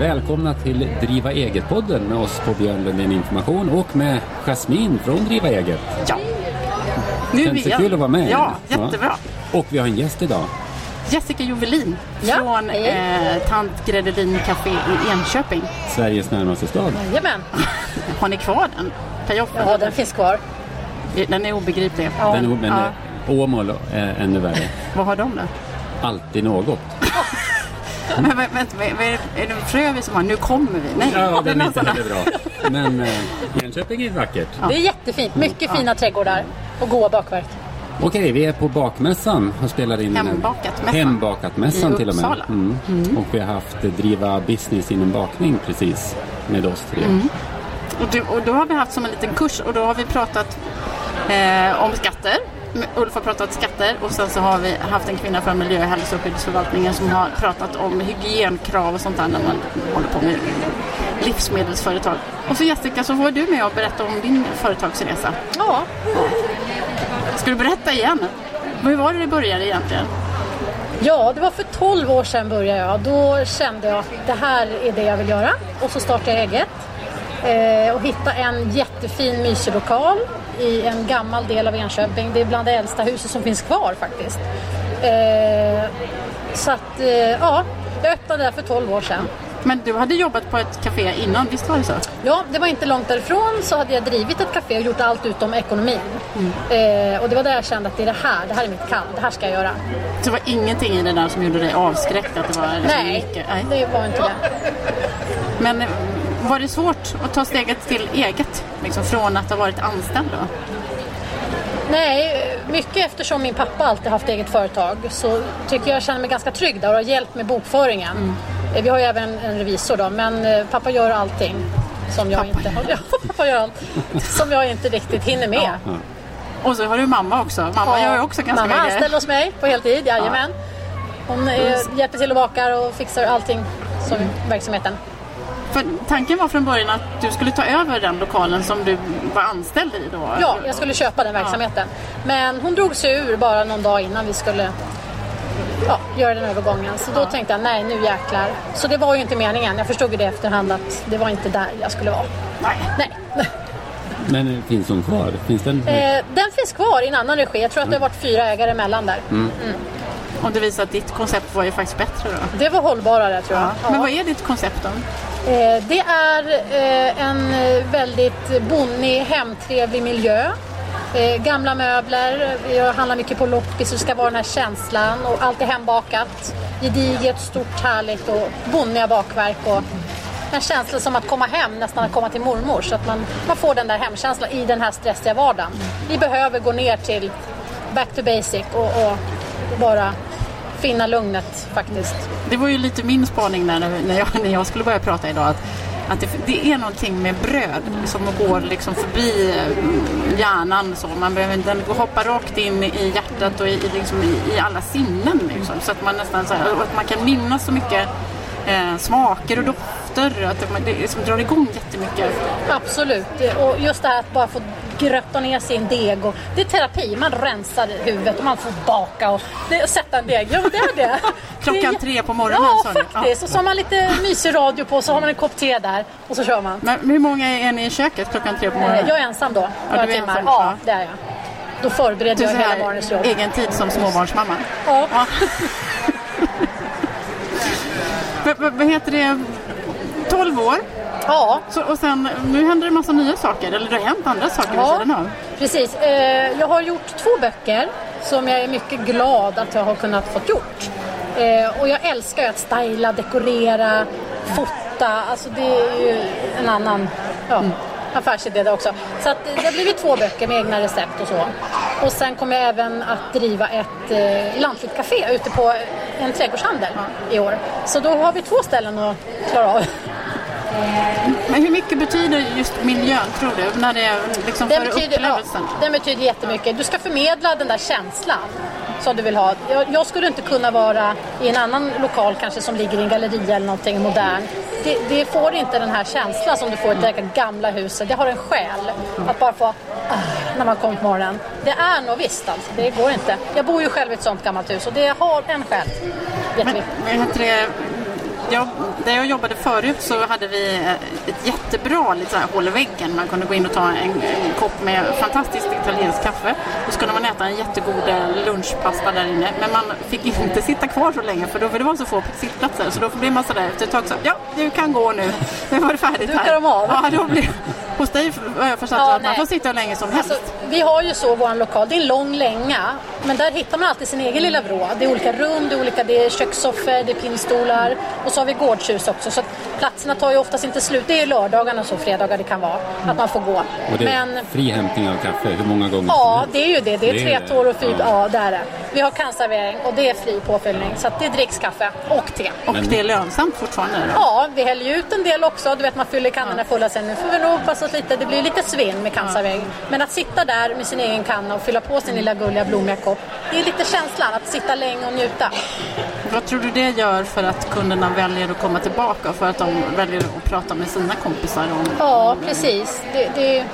Välkomna till Driva Eget-podden med oss på Björn Lundin Information och med Jasmin från Driva Eget. Ja. Nu Känns det igen. kul att vara med? Ja, jättebra. Och vi har en gäst idag. Jessica Jovelin Ja, från eh, Tant Gredelin Café i Enköping. Sveriges närmaste stad. Jajamän. Har ni kvar den? Per Joffe? Ja, den finns kvar. Den är obegriplig. Ja. Den, men Ja. eh, Åmål är ännu värre. Vad har de då? Alltid något. Men vä- vänta, vad är, vad är, det Frövi som har Nu kommer vi? Nej, Ja, det är den är inte heller bra. Men eh, Enköping är vackert. Det är jättefint. Mycket fina trädgårdar och goda bakverk. Okej, vi är på bakmässan och spelar in Hembakat-mässan. Hembakatmässan till och med. Uppsala. Mm. Och vi har haft Driva business inom bakning precis med oss tre. Mm. Och, du, och då har vi haft som en liten kurs och då har vi pratat eh, om skatter. Ulf har pratat skatter och sen så har vi haft en kvinna från miljö och hälsoskyddsförvaltningen som har pratat om hygienkrav och sånt där när man håller på med livsmedelsföretag. Och så Jessica så var du med och berätta om din företagsresa. Ja, Ska du berätta igen? Hur var det det började egentligen? ja, det var för 12 år sedan började jag. Då kände jag att det här är det jag vill göra. Och så startade jag eget. Eh, och hittade en jättefin mysig lokal i en gammal del av Enköping. Det är bland det äldsta huset som finns kvar faktiskt. Eh, så att, eh, ja, jag öppnade där för 12 år sedan. Men du hade jobbat på ett café innan, visst var det så? Ja, det var inte långt därifrån så hade jag drivit ett café och gjort allt utom ekonomin. Eh, och det var där jag kände att det är det här, det här är mitt kall, det här ska jag göra. Så det var ingenting i det där som gjorde dig avskräckt? Att det var Nej, mycket? Nej. det var inte det. Men var det svårt att ta steget till eget? Liksom från att ha varit anställd då? Nej, mycket eftersom min pappa alltid haft eget företag så tycker jag känner mig ganska trygg där och har hjälpt med bokföringen. Eh, Vi har ju även en revisor då, men eh, pappa gör allting som jag inte har. Ja, pappa gör allt som jag inte riktigt hinner med. Och så har du mamma också. Mamma gör ju också ganska Mamma mycket. anställer hos mig på heltid, jajamän. Hon eh, hjälper till och bakar och fixar allting som verksamheten. För tanken var från början att du skulle ta över den lokalen som du var anställd i då? Ja, jag skulle köpa den verksamheten. Men hon drog sig ur bara någon dag innan vi skulle ja, göra den övergången. Så då tänkte jag, nej nu jäklar. Så det var ju inte meningen. Jag förstod ju det efterhand att det var inte där jag skulle vara. Nej. Nej. Men finns hon kvar? Finns den? Eh, den finns kvar i en annan regi. Jag tror att det har varit fyra ägare emellan där. Och det visar att ditt koncept var ju faktiskt bättre då. Det var hållbarare tror jag. Ja. Men vad är ditt koncept då? Eh, det är eh, en väldigt bonnig, hemtrevlig miljö. Eh, gamla möbler, jag handlar mycket på loppis så det ska vara den här känslan och allt är hembakat. Gediget, stort, härligt och bonniga bakverk och en känsla som att komma hem, nästan att komma till mormor. Så att man, man får den där hemkänslan i den här stressiga vardagen. Vi behöver gå ner till back to basic och, och bara finna lugnet faktiskt. Det var ju lite min spaning när, när, jag, när jag skulle börja prata idag. Att, att det, det är någonting med bröd som går liksom förbi eh, hjärnan. Så. Man behöver den hoppar rakt in i hjärtat och i, liksom, i, i alla sinnen. Liksom, så att man nästan så här, att man kan minnas så mycket eh, smaker och dofter. Att det, det liksom drar igång jättemycket. Absolut. Och just det här att bara få grötta ner sin deg. Och, det är terapi. Man rensar huvudet och man får baka och det, sätta en deg. Ja, det är det. Klockan det tre på morgonen, Ja, sa du. faktiskt. Och så har man lite mysig radio på så har man en kopp te där och så kör man. Men hur många är ni i köket klockan tre på morgonen? Eh, Jag är ensam då, några är timmar. ensam, ja, ja. det är jag. Då förbereder jag hela morgonens jobb. egen tid som småbarnsmamma. Ja. Ja. vad heter det? 12 år. Ja, Så, och sen, nu händer det en massa nya saker. Eller det har hänt andra saker vid Ja, sidan av. precis. Eh, jag har gjort två böcker som jag är mycket glad att jag har kunnat fått gjort. Eh, och jag älskar att styla, dekorera, fota. Alltså det är ju en annan ja, affärsidé det också. Så att det har blivit två böcker med egna recept och så. Och sen kommer jag även att driva ett eh, lantligt café ute på en trädgårdshandel i år. Så då har vi två ställen att klara av. Men hur mycket betyder just miljön, tror du? När det är liksom Den för betyder, ja, upplevelsen? den betyder jättemycket. Du ska förmedla den där känslan som du vill ha. Jag, jag skulle inte kunna vara i en annan lokal kanske som ligger i en galleria eller någonting modern. Det, det får inte den här känslan som du får i det där gamla huset. Det har en själ. Att bara få, ah, när man kommer på morgonen. Det är nog visst alltså. Det går inte. Jag bor ju själv i ett sånt gammalt hus och det har en själ. Men, Jätteviktigt. men heter det, jag, där jag jobbade förut så hade vi eh, ett jättebra lite så här, hål i väggen. Man kunde gå in och ta en, en kopp med fantastiskt italienskt kaffe. Så kunde man äta en jättegod eh, lunchpasta där inne. Men man fick inte sitta kvar så länge för då för det var så få sittplatser. Så då blir man sådär efter ett tag så ja, du kan gå nu. Nu var det färdigt här. de av? Ja, då blir, hos dig har jag förstått Ja, att man nej. får sitta hur länge som helst. Alltså, vi har ju så vår lokal, det är en lång länga. Men där hittar man alltid sin egen lilla vrå. Det är olika rum, det är, olika, det är kökssoffor, det är pinnstolar och så har vi gårdshus också. Så platserna tar ju oftast inte slut. Det är lördagarna och så, fredagar det kan vara, att man får gå. Och det är Men fri hämtning av kaffe hur många gånger Ja, det är ju det. Det är Det är tre tår och fyra. Ja. Ja, det är det. Vi har kannservering och det är fri påfyllning. Så att det dricks kaffe och te. Och Men- det är lönsamt fortfarande då? Ja, vi häller ju ut en del också. Du vet, man fyller kannorna fulla sen. Nu får vi nog passa oss lite. Det blir lite svinn med kannservering. Men att sitta där med sin egen kanna och fylla på sin lilla gulliga blommiga kopp. Det är lite känslan att sitta länge och njuta. Vad tror du det gör för att kunderna väljer att komma tillbaka och för att de väljer att prata med sina kompisar om Ja, precis. Det, det,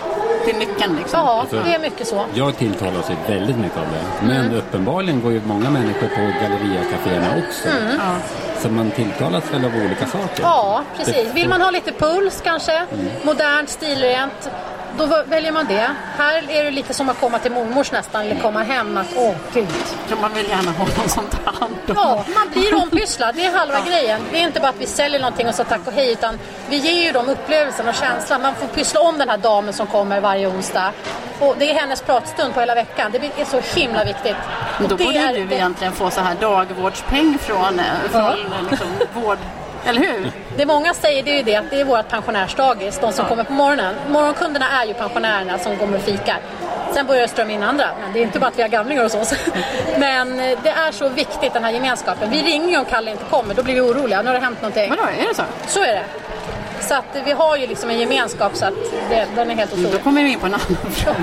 det är nyckeln liksom? ja, Alltså- det är mycket så. Jag tilltalas ju väldigt mycket av det. Men Mm. uppenbarligen går ju många människor på Galleria-caféerna också. Ja. Så man tilltalas väl av olika saker. Ja, precis. Vill man ha lite puls kanske, modernt, stilrent, då väljer man det. Här är det lite som att komma till mormors nästan, eller komma hem att åh gud. Så man vill gärna ha någon som tar hand om Ja, man blir ompysslad. Det är halva grejen. Det är inte bara att vi säljer någonting och så tack och hej, utan vi ger ju dem upplevelsen och känslan. Man får pyssla om den här damen som kommer varje onsdag. Och det är hennes pratstund på hela veckan. Det är så himla viktigt. Men Då borde är- du egentligen få så här dagvårdspeng från, eh, från liksom, vård... Eller hur? Det många säger det är ju det att det är vårt pensionärsdagis, de som kommer på morgonen. Morgonkunderna är ju pensionärerna som kommer och fikar. Sen börjar det strömma in andra, men det är inte bara att vi har gamlingar hos oss. Men eh, det är så viktigt den här gemenskapen. Vi ringer ju om Kalle inte kommer, då blir vi oroliga. Nu har det hänt någonting. Vadå, är det så? Så är det. Så att vi har ju liksom en gemenskap så att det, den är helt Då otrolig. kommer vi in på en annan fråga.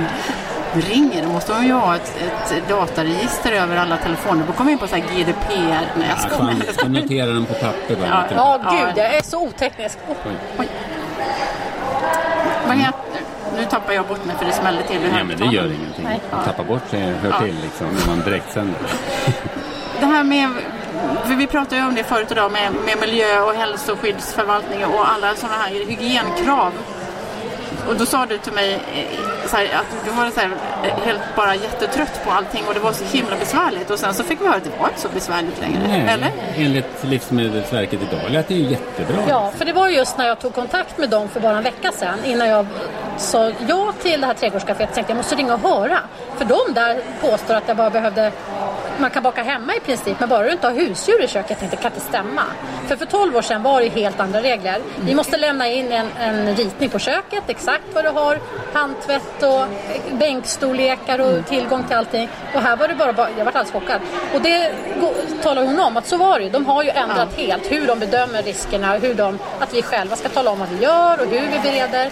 Ringer, då måste man ju ha ett, ett dataregister över alla telefoner. Då kommer vi in på så här GDPR. Nej, jag Ja, skojar. fan, jag ska notera den på papper bara. Ja, Ja, Ja. gud, jag är så oteknisk. Oh, Oj. Vad heter Nu tappar jag bort mig för det smäller till Nej, men det gör ingenting. Nej. Att tappa bort sig hör till liksom, när man direktsänder. Det här med, för vi pratade ju om det förut idag med, med miljö och hälsoskyddsförvaltning och alla sådana här hygienkrav. Och då sa du till mig eh, så här, att du var så här, eh, helt bara jättetrött på allting och det var så himla besvärligt. Och sen så fick vi höra att det var inte så besvärligt längre. Nej, Eller? enligt Livsmedelsverket idag lät det ju jättebra. Ja, för det var just när jag tog kontakt med dem för bara en vecka sedan innan jag sa ja till det här trädgårdscaféet tänkte jag jag måste ringa och höra. För de där påstår att jag bara behövde man kan baka hemma i princip men bara du inte har husdjur i köket. Det kan inte stämma. För för 12 år sedan var det helt andra regler. Vi måste lämna in en, en ritning på köket, exakt vad du har, handtvätt och bänkstorlekar och tillgång till allting. Och här var det bara, bara jag var alldeles chockad. Och det talar hon om att så var det. De har ju ändrat helt hur de bedömer riskerna, hur de, att vi själva ska tala om vad vi gör och hur vi bereder.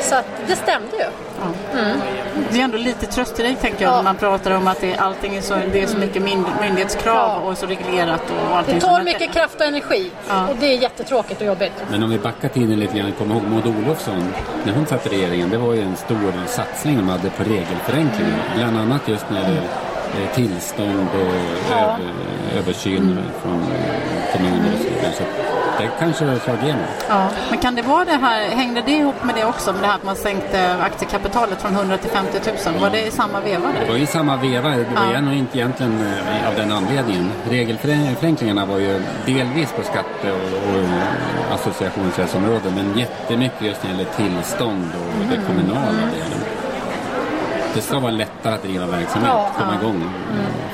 Så att det stämde ju. Det är ändå lite tröst till dig tänker jag Ja. när man pratar om att det, allting är så, det är så mycket mynd, myndighetskrav Ja. och så reglerat och allting. Det tar mycket kraft och energi Ja. och det är jättetråkigt och jobbigt. Men om vi backar tiden lite grann, kom ihåg Maud Olofsson, när hon satt i regeringen, det var ju en stor satsning de hade på regelförenklingar. Bland annat just när det eh, tillstånd och Ja. över, översyn från kommuner och så vidare. Det kanske slagit igenom. Ja. Men kan det vara det här, hängde det ihop med det också, med det här att man sänkte aktiekapitalet från 100 till 50 000? Var det i samma veva? Det var i samma veva, det var Ja. nog inte egentligen eh, av den anledningen. Regelförenklingarna var ju delvis på skatte och, och associationsrättsområdet men jättemycket just när det gäller tillstånd och Mm. det kommunala delen. Det ska vara lättare att driva verksamhet, Ja, komma ja. igång.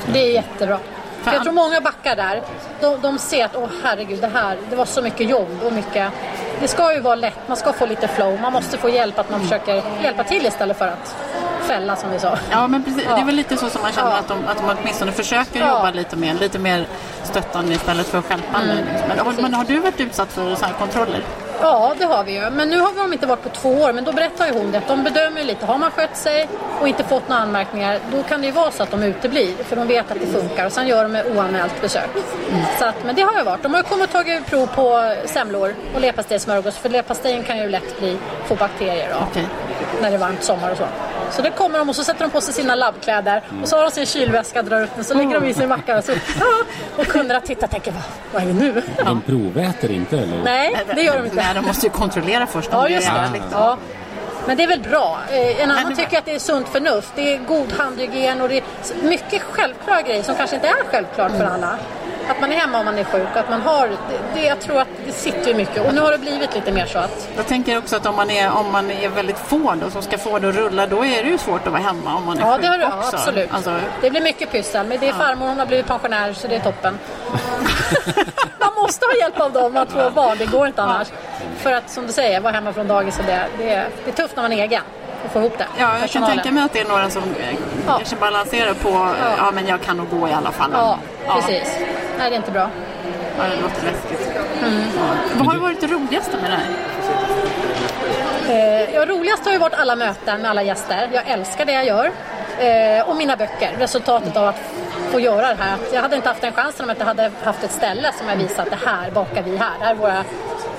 Så. Det är jättebra. Fan. jag tror många backar där. De, de ser att åh herregud, det här, det var så mycket jobb och mycket... Det ska ju vara lätt, man ska få lite flow, man måste få hjälp att man försöker hjälpa till istället för att fälla som vi sa. Ja, men precis. Ja. Det är väl lite så som man känner Ja. att, de, att de åtminstone försöker Ja. jobba lite mer, lite mer stöttande istället för stjälpande. Men, har- men har du varit utsatt för så här kontroller? Ja, det har vi ju. Men nu har de inte varit på två år. Men då berättar ju hon det. De bedömer lite. Har man skött sig och inte fått några anmärkningar, då kan det ju vara så att de uteblir. För de vet att det funkar. Och sen gör de ett oanmält besök. Så att, men det har ju varit. De har ju kommit och tagit prov på semlor och leverpastejsmörgås. För leverpastejen kan ju lätt bli, få bakterier då, Okej. när det är varmt sommar och så. Så det kommer de och så sätter de på sig sina labbkläder och så har de sin kylväska, drar upp den, så lägger de i sin macka och, så, och kunderna tittar och tänker vad, vad är det nu? De proväter inte eller? Nej, det gör de inte. Nej, de måste ju kontrollera först Ja, just det. Ja. Men det är väl bra. Eh, En annan men- tycker att det är sunt förnuft. Det är god handhygien och det är mycket självklara grejer som kanske inte är självklart för alla. Att man är hemma om man är sjuk. Att man har, det, jag tror att det sitter ju mycket. Och nu har det blivit lite mer så att... Jag tänker också att om man är, om man är väldigt få då, som ska få det att rulla, då är det ju svårt att vara hemma om man är Ja, sjuk det har du, ja, också. absolut. Alltså, Det blir mycket pyssel. Men det är farmor, hon har blivit pensionär så det är toppen. man måste ha hjälp av dem att få barn. Det går inte annars. För att som du säger, vara hemma från dagis och det, det, är, det är tufft när man är egen. Få ihop det. ja, jag kan tänka mig att det är några som eh, Ja. kanske balanserar på, ja. men jag kan nog gå i alla fall. Ja, precis. Nej, det är inte bra. Ja, det låter läskigt. Mm. Ja. Vad har varit det roligaste med det här? Eh, ja, roligast har ju varit alla möten med alla gäster. Jag älskar det jag gör. Eh, och mina böcker. Resultatet av att få göra det här. Jag hade inte haft den chansen om jag inte hade haft ett ställe som jag visat det här bakar vi här. Det här är våra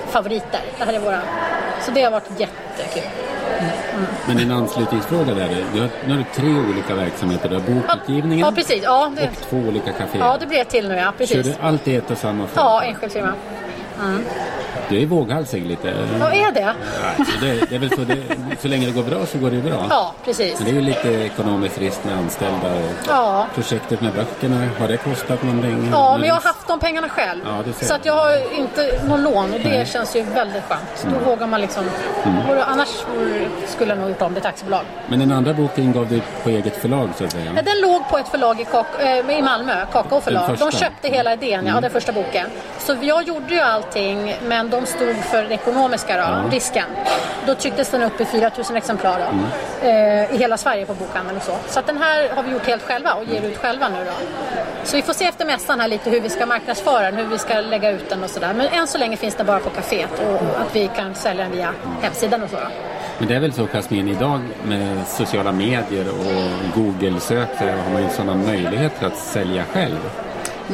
favoriter. Det här är våra... Så det har varit jättekul. Men en anslutningsfråga där. är, Du har, nu har du tre olika verksamheter. Du har bokutgivningen Ja, precis. Ja, det, och två olika kaféer. ja, det blir ett till nu ja. Kör Precis. du allt i ett och samma Ja, företag? enskild firma. Du är våghalsig lite. Ja, är det? Ja, det, det är väl så, det, så länge det går bra så går det bra. Ja, precis. Men det är ju lite ekonomisk risk med anställda och Ja. projektet med böckerna. Har det kostat någonting? Ja, men jag har haft de pengarna själv. Ja, så jag. att jag har inte någon lån och det känns ju väldigt skönt. Då vågar man liksom... Mm. Annars skulle nog gjort om det till aktiebolag. Men den andra boken gav du på eget förlag så att säga? Ja, Den låg på ett förlag i, Kak- äh, i Malmö, Kakao förlag. De köpte hela idén, ja, den första boken. Så jag gjorde ju allting, men de stod för den ekonomiska då, risken. Då trycktes den upp i 4 000 exemplar då, eh, i hela Sverige på bokhandeln och så. Så att den här har vi gjort helt själva och ger ut själva nu då. Så vi får se efter mässan här lite hur vi ska marknadsföra den, hur vi ska lägga ut den och sådär. Men än så länge finns den bara på kaféet och att vi kan sälja den via hemsidan och så. Då. Men det är väl så Jasmin, idag med sociala medier och Google-sök så har man ju sådana möjligheter att sälja själv.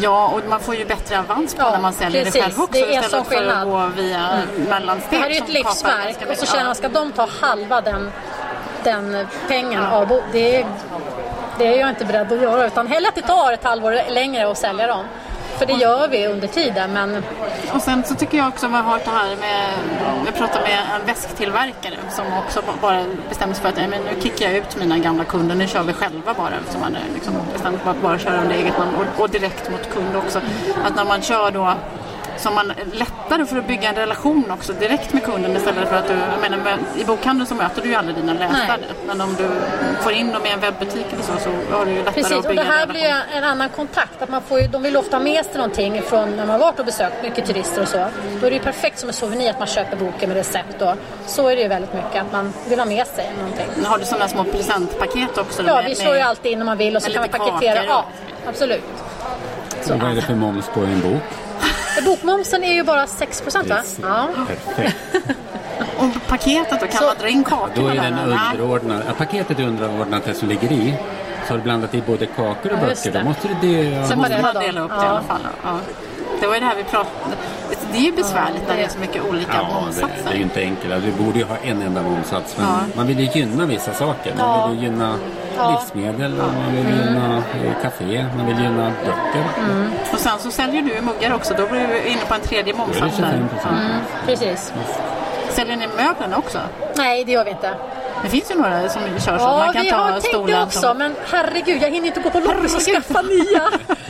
Ja, och man får ju bättre avans på Ja, när man säljer precis. det själv också Det är istället för att skillnad. gå via mellansteg. Det här är ju ett livsverk och så känner man, ska de ta halva den, den pengen av bo- det, är- det är jag inte beredd att göra. Utan hellre att det tar ett halvår längre att sälja dem. För det gör vi under tiden. Men Och sen så tycker jag också att vi har hört det här med, jag pratade med en väsktillverkare som också bara bestämde sig för att "Nej, men nu kickar jag ut mina gamla kunder, nu kör vi själva bara. Som man eh, liksom bestämt för att bara köra under eget namn och, och direkt mot kund också. Att när man kör då som man lättare för att bygga en relation också direkt med kunden istället för att du, jag menar i bokhandeln så möter du ju aldrig dina läsare. Nej. Men om du får in dem i en webbutik eller så, så har du ju lättare precis, att och bygga det här en blir relation. ju en annan kontakt. Att man får ju, de vill ofta ha med sig någonting från när man har varit och besökt mycket turister och så. Då är det ju perfekt som en souvenir att man köper boken med recept. Och så är det ju väldigt mycket, att man vill ha med sig någonting. Har du sådana små presentpaket också? Ja, med- vi slår ju alltid in om man vill och så kan man paketera. kakor Ja, och- absolut. Och vad är det för moms på en bok? Bokmomsen är ju bara 6 procent va? Ja. Perfekt. Och paketet då, kan Så- man dra in kakorna Då är den underordnad. Ja, paketet är underordnat det som ligger i. Så har du blandat i både kakor och Ja, böcker. Då det. måste du det. Så Sen måste man dela upp det i alla fall. Ja. Det var ju det här vi pratade Det är ju besvärligt när det är så mycket olika Ja, det, momssatser. det är ju inte enkelt. Alltså, Vi borde ju ha en enda momsats. Men Ja. man vill ju gynna vissa saker. Man Ja. vill ju gynna Ja. Livsmedel, och man vill gynna eh, café, man vill gynna böcker. Och sen så säljer du ju muggar också. Då blir du inne på en tredje Då är det momsats. 25 där. procent. Precis. Säljer ni möblerna också? Nej, det gör vi inte. Det finns ju några som kör så. Ja, man kan vi ta har tänkt det också, som... men herregud, jag hinner inte gå på loppis och skaffa nya.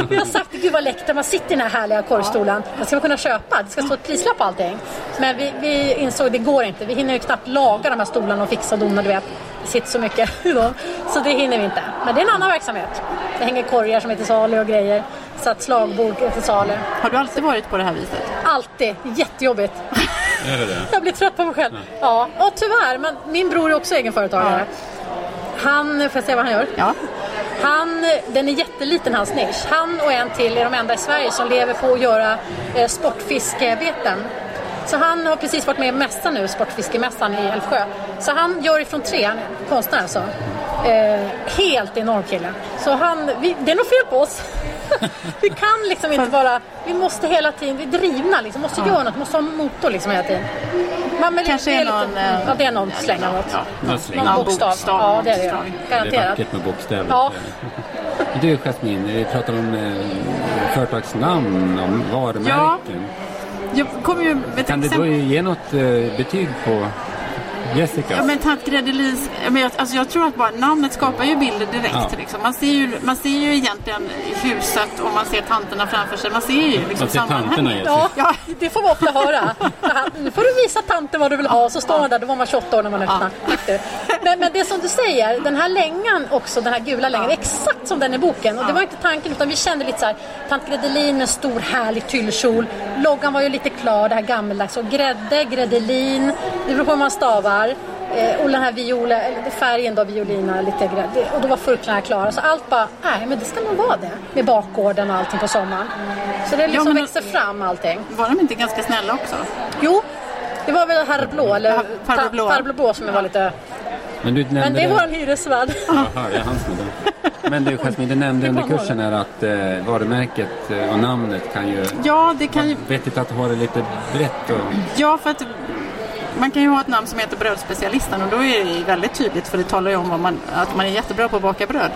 Vi har sagt, gud vad läckert, man sitter i den här härliga korgstolen. Den ska man kunna köpa, det ska stå ett prislapp på allting. Men vi, vi insåg det går inte. Vi hinner ju knappt laga de här stolarna och fixa och dona, du vet. Sitter så mycket dem. Så det hinner vi inte. Men det är en annan verksamhet. Det hänger korgar som är till salu och grejer. Så att slagbord är till salu. Har du alltid varit på det här viset? Alltid. Jättejobbigt. Är det det? Jag blir trött på mig själv. Ja, ja tyvärr. Men min bror är också egenföretagare. Han, får jag säga vad han gör? Ja. Han, den är jätteliten hans nisch. Han och en till är de enda i Sverige som lever på att göra eh, sportfiskebeten. Så han har precis varit med i mässan nu, Sportfiskemässan i Älvsjö. Så han gör ifrån tre, han är konstnär alltså. Eh, helt enorm kille. Så han, vi, det är nog fel på oss. vi kan liksom inte bara, vi måste hela tiden, vi är drivna liksom, måste göra något, måste ha en motor liksom hela tiden. men det- kanske det är är lite- någon... eh, ja, det är någon släng av något. Ja, Någon släng. Någon Ja, bokstav. bokstav, Ja, det är det. bokstav. Det är Garanterat. vackert med bokstäver. Ja. Du Jasmin, vi pratar om eh, företagsnamn, om varumärken. Jag kommer ju med Kan du då ge något eh, betyg på Jessica? Ja, men tant Gredelins, men jag, alltså jag tror att bara namnet skapar ju bilder direkt. Ja. Liksom. Man, ser ju, man ser ju egentligen huset och man ser tanterna framför sig. Man ser ju liksom Man ser tanterna, Jessica. Ja, det får vi ofta höra. Nu får du visa tanten vad du vill ha. Så står man där, då var man 28 år när man öppnade. Du. Men, men det som du säger, den här längan också, den här gula längan, är exakt som den i boken. Och det var inte tanken, utan vi kände lite så här, tant Gredelin med stor härlig tyllkjol. Loggan var ju lite klar, det här gammeldags. Och grädde, Gredelin, det beror på hur man stavar. Eh, och den här viola, färgen då, violina, lite grädde. Och då var furklarna klara. Så allt bara, nej men det ska nog vara det. Med bakgården och allting på sommaren. Så det liksom men- växer fram allting. Var de inte ganska snälla också? Jo, det var väl herr Blå, eller Ja, farbror Blå. Blå som var lite... Men, du nämnde Men det var en hyresvärd. Jaha, det är modell. Men du Jasmin, du nämnde under kursen här att eh, varumärket eh, och namnet kan ju... Ja, det kan ju... Vettigt att ha det lite brett och... Ja, för att man kan ju ha ett namn som heter Brödspecialisten och då är det väldigt tydligt för det talar ju om vad man, att man är jättebra på att baka bröd.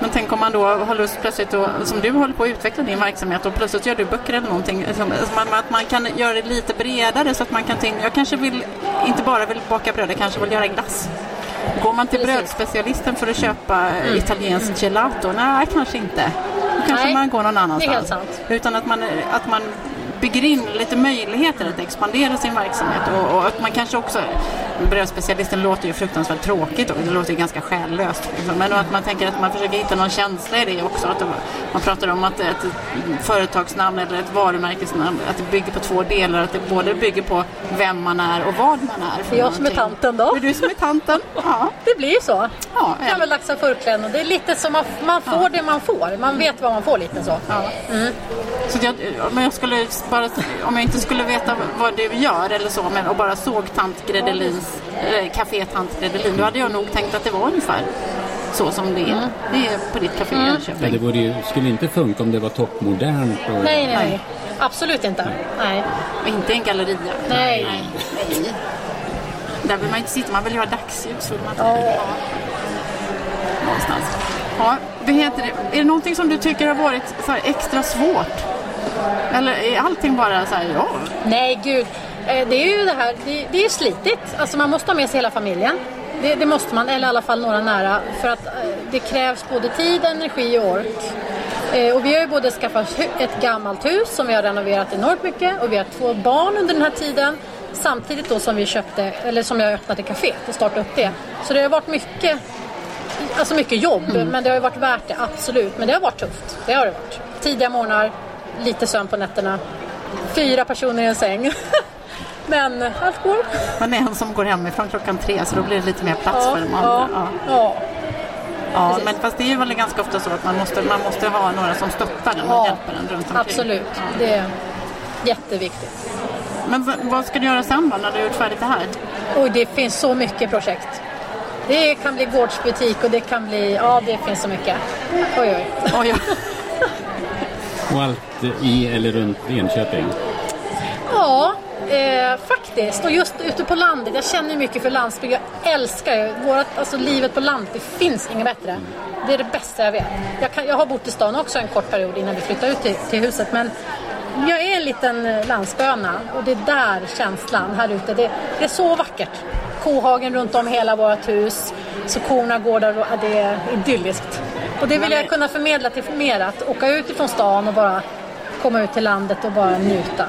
Men tänk om man då har lust plötsligt, och, som du håller på att utveckla din verksamhet och plötsligt gör du böcker eller någonting. Som, som man, att man kan göra det lite bredare så att man kan tänka, jag kanske vill, inte bara vill baka bröd, jag kanske vill göra glass. Går man till Precis. brödspecialisten för att köpa mm. italiensk gelato? Nej, kanske inte. Då kanske Nej, man går någon det är annanstans. helt sant. Utan att man, att man bygger in lite möjligheter att expandera sin verksamhet. Och, och att man kanske också, brödspecialisten låter ju fruktansvärt tråkigt och det låter ju ganska själlöst. Liksom. Men att man tänker att man försöker hitta någon känsla i det också. Att man pratar om att ett företagsnamn eller ett varumärkesnamn, att det bygger på två delar. Att det både bygger på vem man är och vad man är. för jag som är tanten då. Det är du som är tanten. Ja. Det blir ju så. Ja, Gammeldags förkläden. Det är lite som man, man får det man får. Man vet vad man får lite så. Ja. Så att jag, om, jag skulle bara, om jag inte skulle veta vad du gör eller så men, och bara såg tant Gredelins, äh, Café Tant Gredelin då hade jag nog tänkt att det var ungefär så som det är. Det är på ditt café i det Jönköping. vore ju, skulle inte funka om det var toppmodernt. Och, Nej, nej, nej. Nej. Absolut inte. Nej. Och inte en galleria. Nej. Nej. Där vill man inte sitta, man vill ju ha dagsljus. Vill man inte Ja. ha någonstans. Ja, vad heter det? Är det någonting som du tycker har varit så här extra svårt? Eller är allting bara så här, ja, Nej, gud. Eh, Det är ju det här, det, det är slitigt. Alltså man måste ha med sig hela familjen. Det, det måste man, eller i alla fall några nära. För att eh, det krävs både tid, energi och ork. Eh, Och vi har ju både skaffat ett gammalt hus som vi har renoverat enormt mycket och vi har två barn under den här tiden. Samtidigt då som vi köpte, eller som jag öppnade kaféet och startade upp det. Så det har varit mycket, alltså mycket jobb, men det har ju varit värt det, absolut. Men det har varit tufft, det har det varit. Tidiga morgnar, lite sömn på nätterna, fyra personer i en säng. men allt går. man är en som går hemifrån klockan tre så då blir det lite mer plats för de ja, andra. Ja. ja. Ja, precis. men fast det är väl ganska ofta så att man måste, man måste ha några som stöttar den och Ja, hjälper den runt omkring. absolut. Ja. Det är jätteviktigt. Men vad ska du göra sen då när du har gjort färdigt det här? Och det finns så mycket projekt. Det kan bli gårdsbutik och det kan bli, ja det finns så mycket. Oj oj. Oj, ja. och allt i eller runt Enköping. Ja, eh, faktiskt. Och just ute på landet. Jag känner mycket för landsbygd. Jag älskar ju vårat, alltså livet på landet. Det finns inget bättre. Det är det bästa jag vet. Jag, kan, jag har bott i stan också en kort period innan vi flyttade ut till, till huset. Men jag är en liten landsböna och det är där känslan här ute. Det, det är så vackert. Kohagen runt om hela vårt hus. Så korna går där och det är idylliskt. Och det vill jag kunna förmedla till mer. Att åka ut ifrån stan och bara komma ut till landet och bara njuta.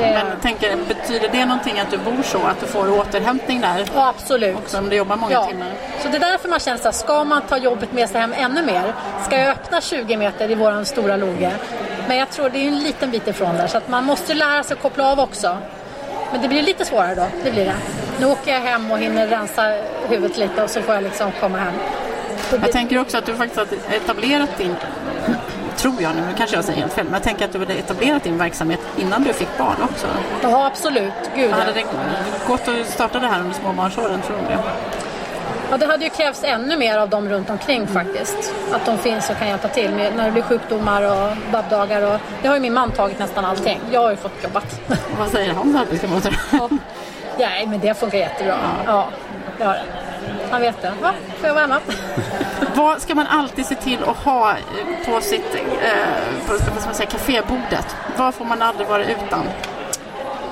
Men tänker, betyder det någonting att du bor så? Att du får återhämtning där? Ja, absolut. Också om du jobbar många ja. timmar? Så det är därför man känner så här, ska man ta jobbet med sig hem ännu mer? Ska jag öppna 20 meter i våran stora loge? Men jag tror det är en liten bit ifrån där så att man måste lära sig att koppla av också. Men det blir lite svårare då, det blir det. Nu åker jag hem och hinner rensa huvudet lite och så får jag liksom komma hem. Jag tänker också att du faktiskt har etablerat din, tror jag nu, nu kanske jag säger helt fel, men jag tänker att du hade etablerat din verksamhet innan du fick barn också. Ja, absolut. Gud, Hade det gått att starta det här under småbarnsåren, tror du det? Ja, det hade ju krävts ännu mer av dem runt omkring faktiskt. Att de finns och kan hjälpa till med, när det blir sjukdomar och babbdagar. Och, det har ju min man tagit nästan allting. Jag har ju fått jobbat. Vad säger hans arbetskamrater? Nej, men det funkar jättebra. Ja, det har det. Han vet det. Va? Får jag vara hemma? Vad ska man alltid se till att ha på sitt eh, på, vad ska man säga, kafébordet? Vad får man aldrig vara utan?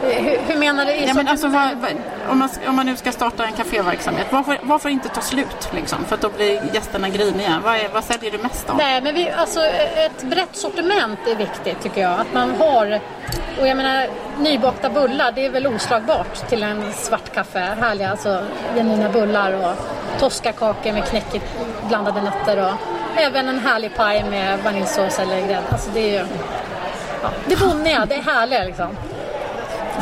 Hur, hur menar du? Ja, men alltså, vad, vad, om, man, om man nu ska starta en kaféverksamhet, vad får inte ta slut? Liksom, för att då blir gästerna griniga. Vad, är, vad säljer du mest av? Nej, men vi, alltså, ett brett sortiment är viktigt tycker jag. Att man har, och jag menar nybakta bullar, det är väl oslagbart till en svart kaffe. Härliga, alltså genuina bullar och toskakakor med knäckigt blandade nötter och även en härlig paj med vaniljsås eller grädde. Alltså det är ju, ja, det bonniga, det är härliga liksom.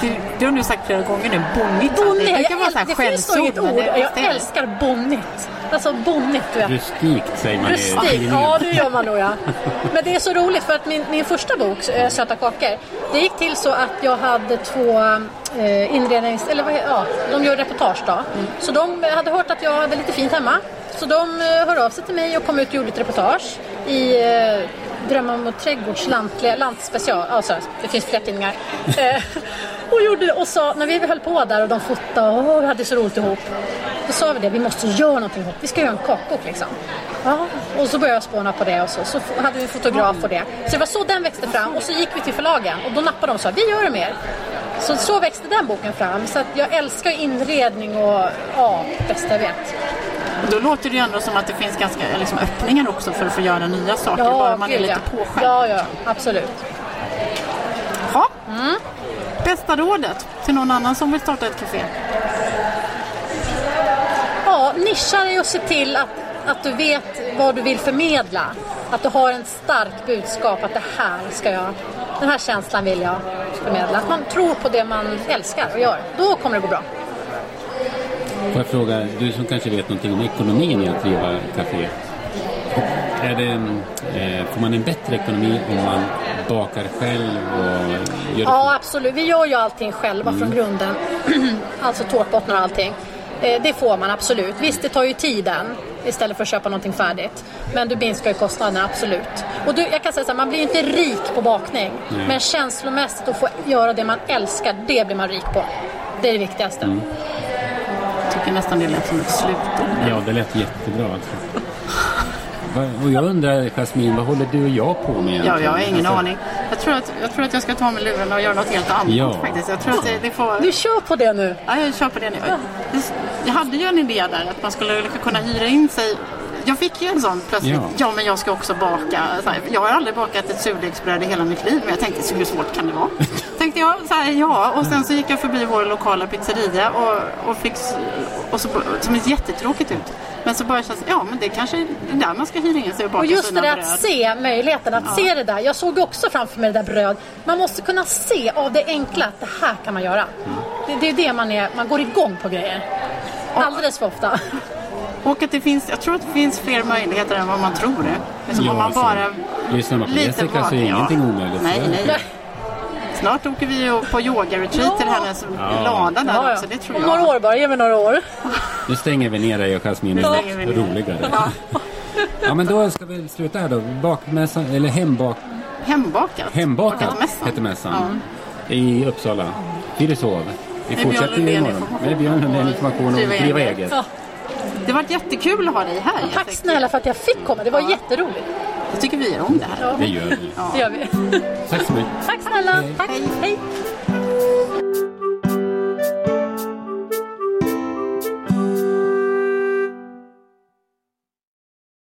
Du, det har du sagt flera gånger nu. Bonnigt. Bonniga, det brukar vara jag, så här det finns inget ord. Jag älskar bonnigt. Alltså bonnigt, du vet. Rustikt säger man i Rustik, tidningen. ja det gör man nog ja. Men det är så roligt för att min, min första bok, eh, Söta kakor, det gick till så att jag hade två eh, inrednings... Eller vad ja, de gör reportage då. Så de hade hört att jag hade lite fint hemma. Så de eh, hörde av sig till mig och kom ut och gjorde ett reportage i Drömmar om ett lantspecial. Alltså, det finns fler tidningar. Eh, och gjorde och sa, när vi höll på där och de fotade och vi hade så roligt ihop. Då sa vi det, vi måste göra någonting ihop. Vi ska göra en kakbok liksom. Ja, och så började jag spåna på det och så, så hade vi en fotograf och det. Så det var så den växte fram och så gick vi till förlagen och då nappade de och sa vi gör det mer. Så, så växte den boken fram. Så att jag älskar inredning och ja, bästa jag vet. Då låter det ju ändå som att det finns ganska liksom, öppningar också för att få göra nya saker. bara man är lite ja. påskärmd. Ja, ja, absolut. Ja. Mm. Bästa rådet till någon annan som vill starta ett café? Ja, nischa dig och se till att, att du vet vad du vill förmedla. Att du har en starkt budskap att det här ska jag, den här känslan vill jag förmedla. Att man tror på det man älskar och gör. Då kommer det gå bra. Får jag fråga, du som kanske vet någonting om ekonomin i att driva café. Är det, eh, får man en bättre ekonomi om man bakar själv och gör Ja, absolut. Vi gör ju allting själva från grunden. alltså tårtbottnar och allting. Eh, Det får man absolut. Visst, det tar ju tiden istället för att köpa någonting färdigt. Men du minskar ju kostnaderna, absolut. Och du, jag kan säga så här, man blir ju inte rik på bakning. Nej. Men känslomässigt att få göra det man älskar, det blir man rik på. Det är det viktigaste. Jag tycker nästan det lät som ett slutord. Ja, det lät jättebra alltså. Och jag undrar, Jasmin, vad håller du och jag på med Ja, egentligen? jag har ingen Alltså, aning. Jag tror, att, jag tror att jag ska ta med luren och göra något helt annat Ja. faktiskt. Jag tror att det, det får... Du kör på det nu. Ja, jag kör på det nu. Det- Jag hade ju en idé där att man skulle kunna hyra in sig. Jag fick ju en sån plötsligt. Ja. Ja, men jag ska också baka. Jag har aldrig bakat ett surdegsbröd i hela mitt liv. Men jag tänkte, så hur svårt kan det vara? jag, så här, ja. Och sen så gick jag förbi vår lokala pizzeria och, och fick, och så, som ett jättetråkigt ut. Men så började jag säga, ja men det kanske är där man ska hyra in sig och baka Och just det där bröd. att se möjligheten, att se det där. Jag såg också framför mig det där bröd. Man måste kunna se av det enkla att det här kan man göra. Det, det är det man är, man går igång på grejer. Alldeles för ofta. Och att det finns, jag tror att det finns fler möjligheter än vad man tror. Liksom, Ja, om man alltså, bara lyssnar man på lite Jessica så är ja. ingenting omöjligt. Nej, nej. Snart åker vi på yoga-retreat till hennes lada där Ja, ja. också. Det tror Om jag. några år bara, ge mig några år. Nu stänger vi ner dig och Jasmin. Det Nu är stänger vi ner. roligare. Ja. men då ska vi sluta här då. Bakmässan, eller hembak, Hembakat. hembakat Heter mässan. mässan. I Uppsala. Fyrishov. Vi fortsätter ju imorgon. information. Med Björn Lundén information och Driva eget. Ja, Det varit jättekul att ha dig här. tack snälla för att jag fick komma. Det var jätteroligt. Jag tycker vi gör om det här. Ja, Det gör vi. det gör vi. Tack så mycket. Tack snälla. Tack. Hej. Hej.